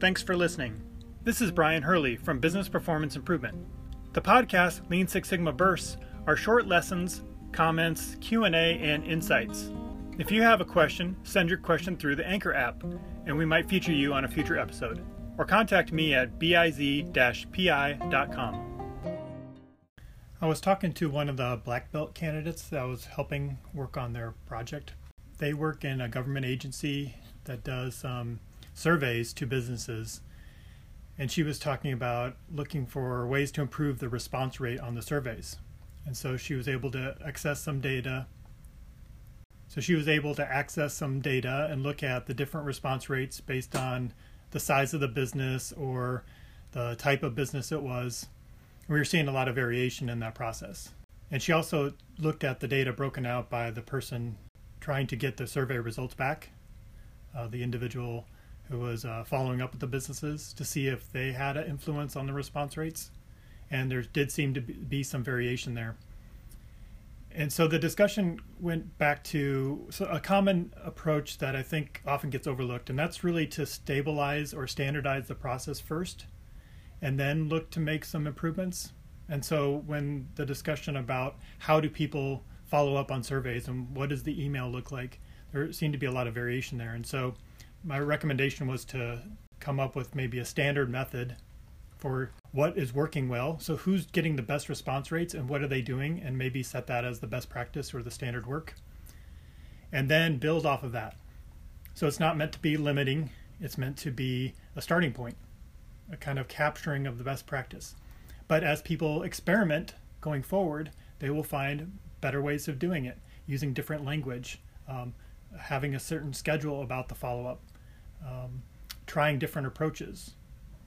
Thanks for listening. This is Brian Hurley from Business Performance Improvement. The podcast Lean Six Sigma Bursts are short lessons, comments, Q&A, and insights. If you have a question, send your question through the Anchor app, and we might feature you on a future episode. Or contact me at biz-pi.com. I was talking to one of the black belt candidates that was helping work on their project. They work in a government agency that does um, surveys to businesses. And she was talking about looking for ways to improve the response rate on the surveys. And so she was able to access some data. So she was able to access some data and look at the different response rates based on the size of the business or the type of business it was we were seeing a lot of variation in that process. And she also looked at the data broken out by the person trying to get the survey results back, uh, the individual who was uh, following up with the businesses to see if they had an influence on the response rates. And there did seem to be some variation there. And so the discussion went back to a common approach that I think often gets overlooked, and that's really to stabilize or standardize the process first and then look to make some improvements. And so when the discussion about how do people follow up on surveys and what does the email look like, there seemed to be a lot of variation there. And so my recommendation was to come up with maybe a standard method for what is working well. So who's getting the best response rates and what are they doing and maybe set that as the best practice or the standard work. And then build off of that. So it's not meant to be limiting, it's meant to be a starting point a kind of capturing of the best practice. But as people experiment going forward, they will find better ways of doing it, using different language, um, having a certain schedule about the follow up, um, trying different approaches,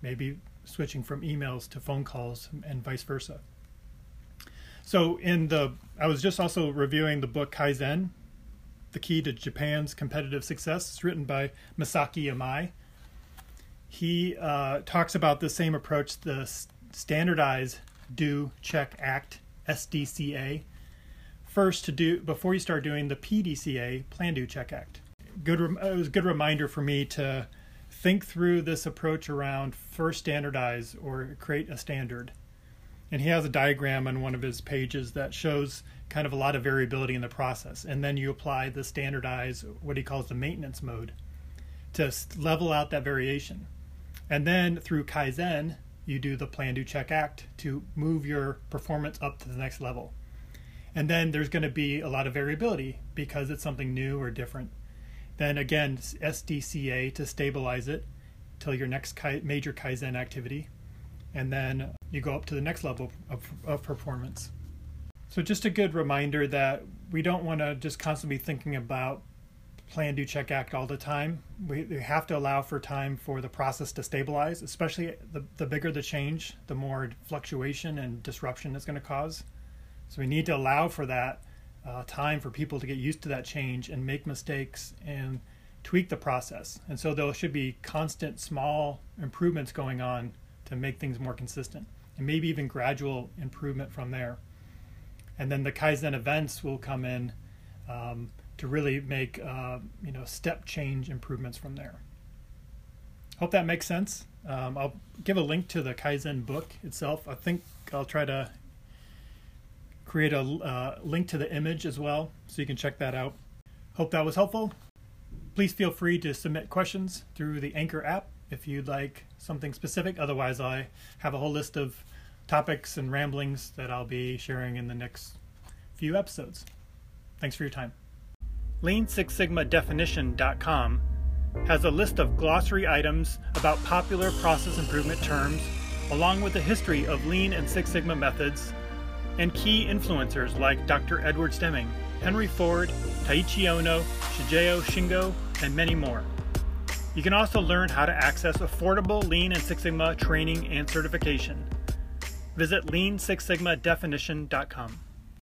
maybe switching from emails to phone calls and vice versa. So in the I was just also reviewing the book Kaizen, The Key to Japan's Competitive Success. It's written by Masaaki Imai he uh, talks about the same approach, the standardize, do, check, act, SDCA. First, to do before you start doing the PDCA, plan, do, check, act. Good. It was a good reminder for me to think through this approach around first standardize or create a standard. And he has a diagram on one of his pages that shows kind of a lot of variability in the process. And then you apply the standardize, what he calls the maintenance mode, to level out that variation. And then through Kaizen, you do the plan, do, check, act to move your performance up to the next level. And then there's going to be a lot of variability because it's something new or different. Then again, SDCA to stabilize it till your next major Kaizen activity. And then you go up to the next level of, of performance. So, just a good reminder that we don't want to just constantly be thinking about plan, do, check, act all the time. We, we have to allow for time for the process to stabilize, especially the, the bigger the change, the more fluctuation and disruption it's going to cause. So we need to allow for that uh, time for people to get used to that change and make mistakes and tweak the process. And so there should be constant small improvements going on to make things more consistent and maybe even gradual improvement from there. And then the Kaizen events will come in. Um, to really make uh, you know step change improvements from there. Hope that makes sense. Um, I'll give a link to the Kaizen book itself. I think I'll try to create a uh, link to the image as well so you can check that out. Hope that was helpful. Please feel free to submit questions through the Anchor app if you'd like something specific. Otherwise, I have a whole list of topics and ramblings that I'll be sharing in the next few episodes. Thanks for your time. Lean Six Sigma Definition.com has a list of glossary items about popular process improvement terms, along with a history of Lean and Six Sigma methods, and key influencers like Dr. Edward Deming, Henry Ford, Taiichi Ohno, Shigeo Shingo, and many more. You can also learn how to access affordable Lean and Six Sigma training and certification. Visit leansixsigmadefinition.com.